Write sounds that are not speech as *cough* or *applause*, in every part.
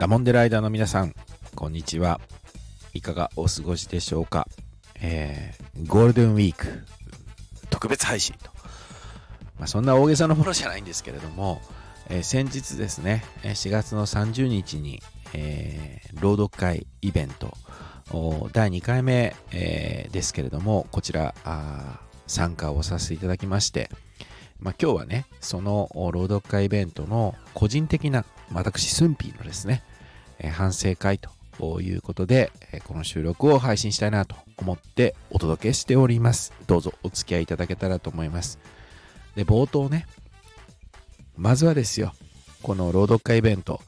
ダモンデライダーの皆さん、こんにちは。いかがお過ごしでしょうか？えー、ゴールデンウィーク特別配信と。まあ、そんな大げさなものじゃないんですけれども、えー、先日ですね、4月の30日に、えー、朗読会イベント、第2回目、えー、ですけれども、こちら参加をさせていただきまして、まあ、今日はね、その朗読会イベントの個人的な、私、スンピーのですね、反省会ということで、え、この収録を配信したいなと思ってお届けしております。どうぞお付き合いいただけたらと思います。で、冒頭ね、まずはですよ、この朗読会イベント、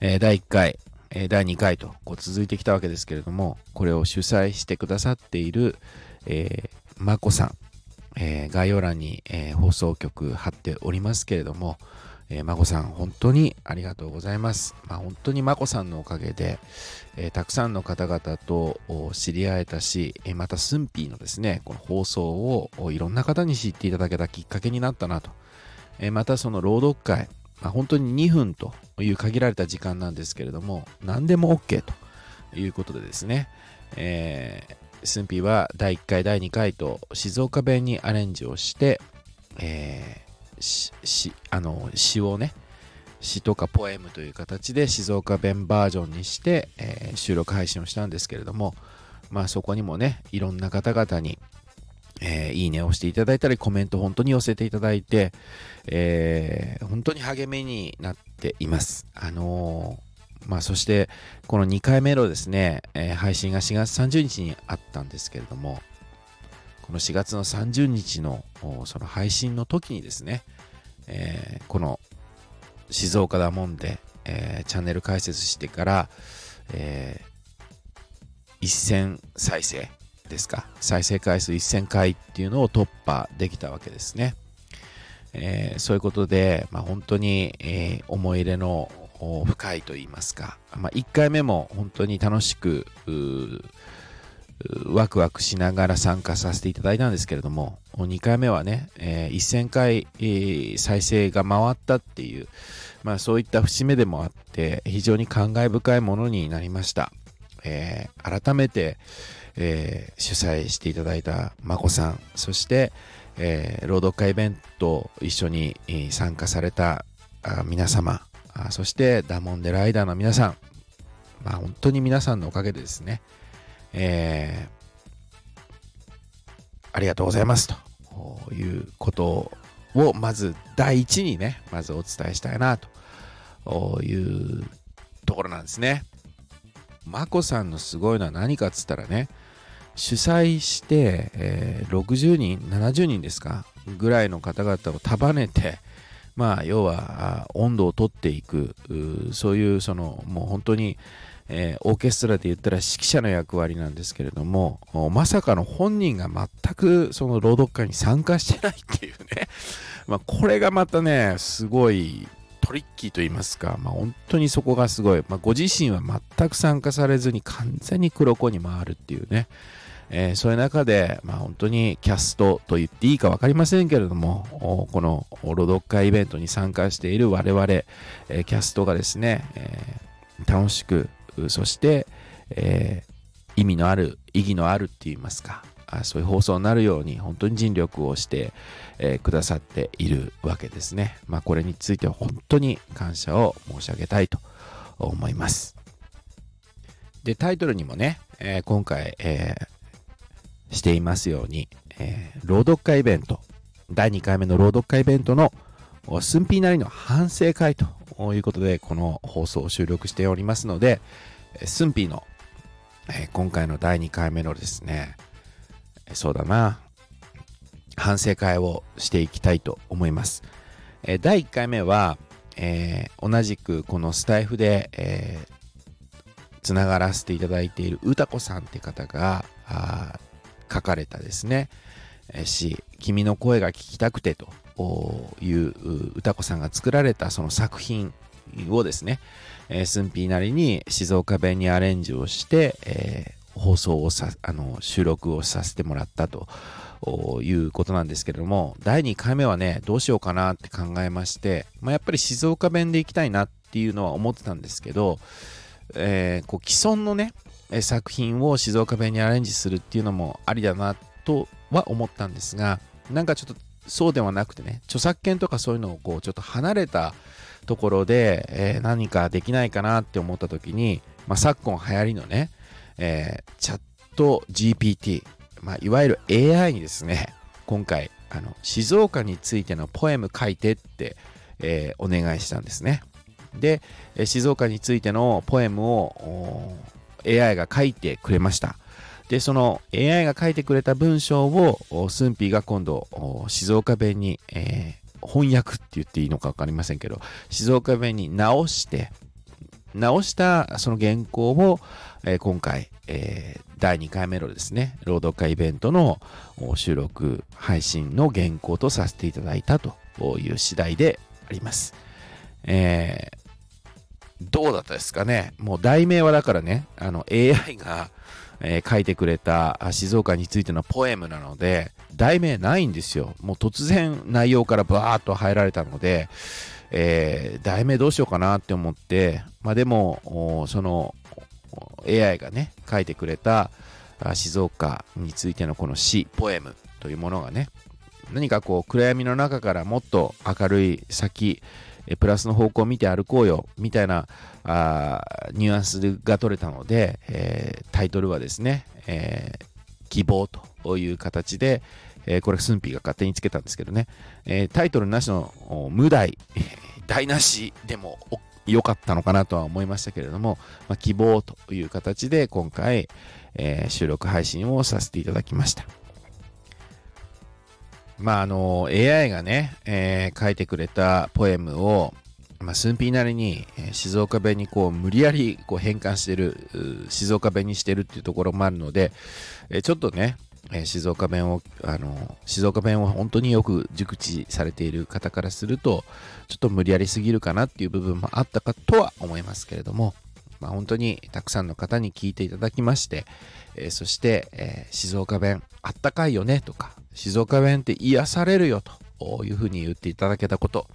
え、第1回、え第2回とこう続いてきたわけですけれども、これを主催してくださっている、えー、まこさん、えー、概要欄に、えー、放送局貼っておりますけれども、えー、まこさん本当にありがとうございます。まあ、本当にまこさんのおかげで、えー、たくさんの方々と知り合えたし、えー、またスンピーのですね、この放送をいろんな方に知っていただけたきっかけになったなと。えー、またその朗読会、まあ、本当に2分という限られた時間なんですけれども、何でも OK ということでですね、えー、スンピーは第1回、第2回と静岡弁にアレンジをして、えー、しあの詩をね、詩とかポエムという形で静岡弁バージョンにして、えー、収録配信をしたんですけれども、まあそこにもね、いろんな方々に、えー、いいねをしていただいたり、コメント本当に寄せていただいて、えー、本当に励みになっています。あのまあ、そして、この2回目のですね、え、配信が4月30日にあったんですけれども、この4月の30日のその配信の時にですね、えー、この静岡だもんで、えー、チャンネル開設してから、えー、1000再生ですか、再生回数1000回っていうのを突破できたわけですね。えー、そういうことで、まあ、本当に、えー、思い入れの深いと言いますか、まあ、1回目も本当に楽しくワクワクしながら参加させていただいたんですけれども2回目はね、えー、1000回、えー、再生が回ったっていう、まあ、そういった節目でもあって非常に感慨深いものになりました、えー、改めて、え主催していただいたまこさんそして、え朗読会イベント一緒に参加された皆様そしてダモンデライダーの皆さん、まあ、本当に皆さんのおかげでですね、えー、ありがとうございますと。いうことをまず第一にねまずお伝えしたいなというところなんですね。まこさんのすごいのは何かっつったらね主催して、えー、60人70人ですかぐらいの方々を束ねてまあ、要は温度をとっていくそういうそのもう本当に、えー、オーケストラで言ったら指揮者の役割なんですけれどもまさかの本人が全くその朗読会に参加してないっていうね、*laughs* まあ、これがまたねすごいトリッキーと言いますか、まあ、本当にそこがすごい、まあ、ご自身は全く参加されずに完全に黒子に回るっていうね、えー、そういう中で、まあ、本当にキャストと言っていいか分かりませんけれども、この朗読会イベントに参加している我々、えー、キャストがですね、えー、楽しく、そして、えー、意味のある、意義のあるって言いますか、そういう放送になるように本当に尽力をして、えー、くださっているわけですね。まあ、これについては本当に感謝を申し上げたいと思います。で、タイトルにもね、えー、今回、えー、していますように、えー、朗読会イベント、第2回目の朗読会イベントのスンピーなりの反省会ということで、この放送を収録しておりますので、スンピーの、え、今回の第2回目のですね、そうだな、反省会をしていきたいと思います。え、第1回目は、えー、同じくこのスタイフで、えー、つながらせていただいている歌子さんって方が書かれたですね、し、君の声が聞きたくてという歌子さんが作られたその作品をですね、えー、スンピーなりに静岡弁にアレンジをして、えー、放送をさ、あの、収録をさせてもらったということなんですけれども、第2回目はね、どうしようかなって考えまして、まあ、やっぱり静岡弁で行きたいなってっていうのは思ってたんですけど、えー、こう既存のね作品を静岡弁にアレンジするっていうのもありだなとは思ったんですがなんかちょっとそうではなくてね著作権とかそういうのをこうちょっと離れたところで、えー、何かできないかなって思った時に、まあ、昨今流行りのね、えー、チャット GPT、まあ、いわゆる AI にですね今回あの静岡についてのポエム書いてって、えー、お願いしたんですね。で静岡についてのポエムを AI が書いてくれました。でその AI が書いてくれた文章をスンピーが今度静岡弁に、えー、翻訳って言っていいのか分かりませんけど静岡弁に直して直したその原稿を、えー、今回、えー、第2回目のですね朗読会イベントの収録配信の原稿とさせていただいたという次第であります。えーどうだったですかねもう題名はだからね、あの AI が、えー、書いてくれた静岡についてのポエムなので、題名ないんですよ。もう突然内容からバーッと入られたので、えー、題名どうしようかなって思って、まあでも、その AI がね、書いてくれた静岡についてのこの詩、ポエムというものがね、何かこう暗闇の中からもっと明るい先、プラスの方向を見て歩こうよみたいなあニュアンスが取れたので、えー、タイトルはですね、えー、希望という形で、えー、これスンピーが勝手につけたんですけどね、えタイトルなしの無題 *laughs* 台なしでも良かったのかなとは思いましたけれども、まあ、希望という形で今回、え収録配信をさせていただきました。まあ、あの、AI がね、えー、書いてくれたポエムを、まあ、スンピーなりに、えー、静岡弁にこう無理やりこう変換してる、静岡弁にしてるっていうところもあるので、えー、ちょっとね、え、静岡弁を、あの、静岡弁を本当によく熟知されている方からすると、ちょっと無理やりすぎるかなっていう部分もあったかとは思いますけれども、まあ、本当にたくさんの方に聞いていただきまして、えー、そして、えー、静岡弁あったかいよねとか静岡弁って癒されるよというふうに言っていただけたこと、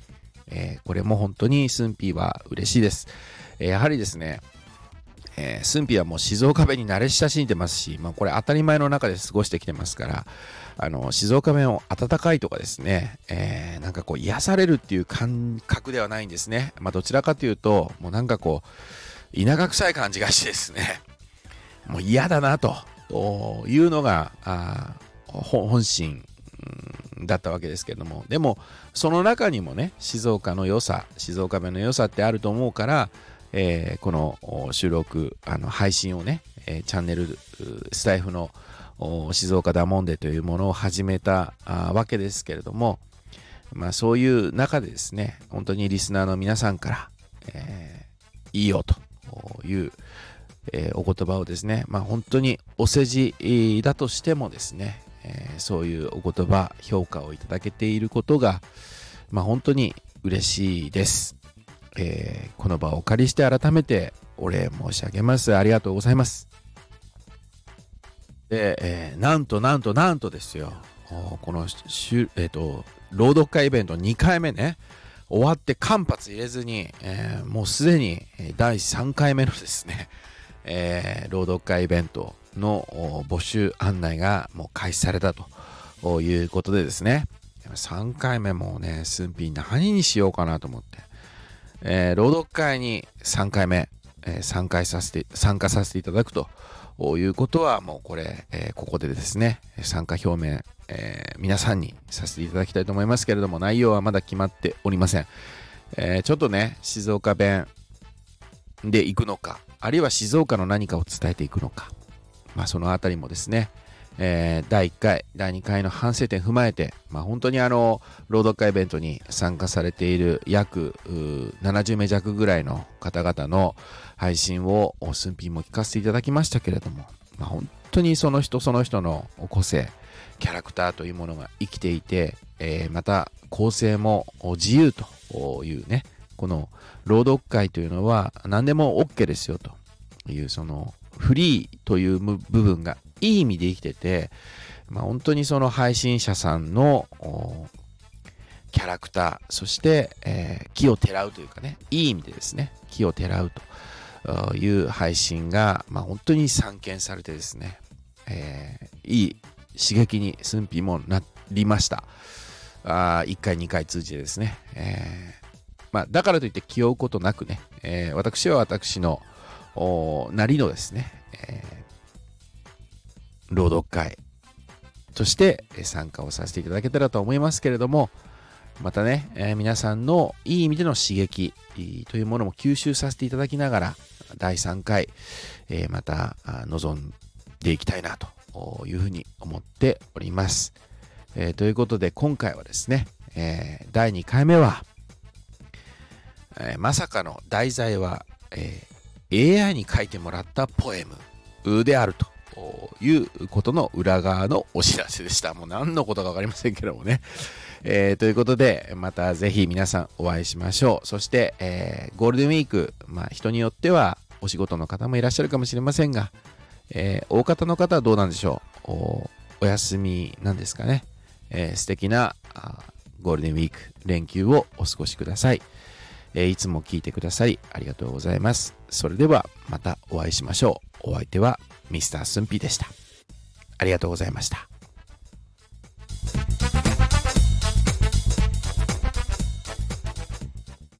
えー、これも本当にスンピーは嬉しいです、えやはりですねえー、スンピーはもう静岡弁に慣れ親しんでますし、まあ、これ当たり前の中で過ごしてきてますから、あの静岡弁を温かいとかですね、えー、なんかこう癒されるっていう感覚ではないんですね。まあ、どちらかというと、もうなんかこう、田舎臭い感じがしてですね、もう嫌だなというのがあ本心だったわけですけども。でもその中にもね静岡の良さ静岡弁の良さってあると思うから、えー、この収録あの配信をね、え、チャンネルスタイフの静岡ダモンデというものを始めたわけですけれども、まあ、そういう中でですね本当にリスナーの皆さんから、えー、いいよという、え、お言葉をですね、まあ、本当にお世辞だとしてもですね、えー、そういうお言葉、評価をいただけていることが、まあ、本当に嬉しいです。えー、この場をお借りして改めてお礼申し上げます。ありがとうございます。で、えー、なんとなんとなんとですよ、この、えーと朗読会イベント2回目ね、終わって間髪入れずに、えー、もうすでに第3回目のですね、えー、朗読会イベントの募集案内がもう開始されたということでですね、3回目もね、寸品何にしようかなと思って、えー、朗読会に3回目、えー、参加させて、参加させていただくということは、もうこれ、えー、ここでですね、参加表明、え、皆さんにさせていただきたいと思いますけれども、内容はまだ決まっておりません。え、ちょっとね、静岡弁で行くのか、あるいは静岡の何かを伝えていくのか、まあ、そのあたりもですね、えー、第1回、第2回の反省点踏まえて、まあ、本当にあの、朗読会イベントに参加されている約70名弱ぐらいの方々の配信を寸品も聞かせていただきましたけれども、まあ、本当にその人その人の個性、キャラクターというものが生きていて、えー、また構成も自由というね、この朗読会というのは何でも OK ですよというそのフリーという部分がいい意味で生きてて、まあ、本当にその配信者さんのキャラクター、そして、えー、木をてらうというかね、いい意味でですね、木をてらうという配信が、まあ、本当に散見されてですね、えー、いい刺激に寸否もなりました。あ1回、2回通じてですね、えーまあ、だからといって気負うことなくね、えー、私は私のなりのですね、えー、朗読会として参加をさせていただけたらと思いますけれども、またね、えー、皆さんのいい意味での刺激というものも吸収させていただきながら、第3回、えー、また臨んでいきたいなというふうに思っております。えー、ということで今回はですね、え、第2回目は、え、まさかの題材は、え AI に書いてもらったポエムであるということの裏側のお知らせでした。もう何のことか分かりませんけどもね。えー、ということで、またぜひ皆さんお会いしましょう。そして、えー、ゴールデンウィーク、まあ人によってはお仕事の方もいらっしゃるかもしれませんが、えー、大方の方はどうなんでしょう？おお休みなんですかね？えー、素敵なゴールデンウィーク連休をお過ごしください。え、いつも聞いてくださりありがとうございます。それではまたお会いしましょう。お相手は Mr. スンピーでした。ありがとうございました。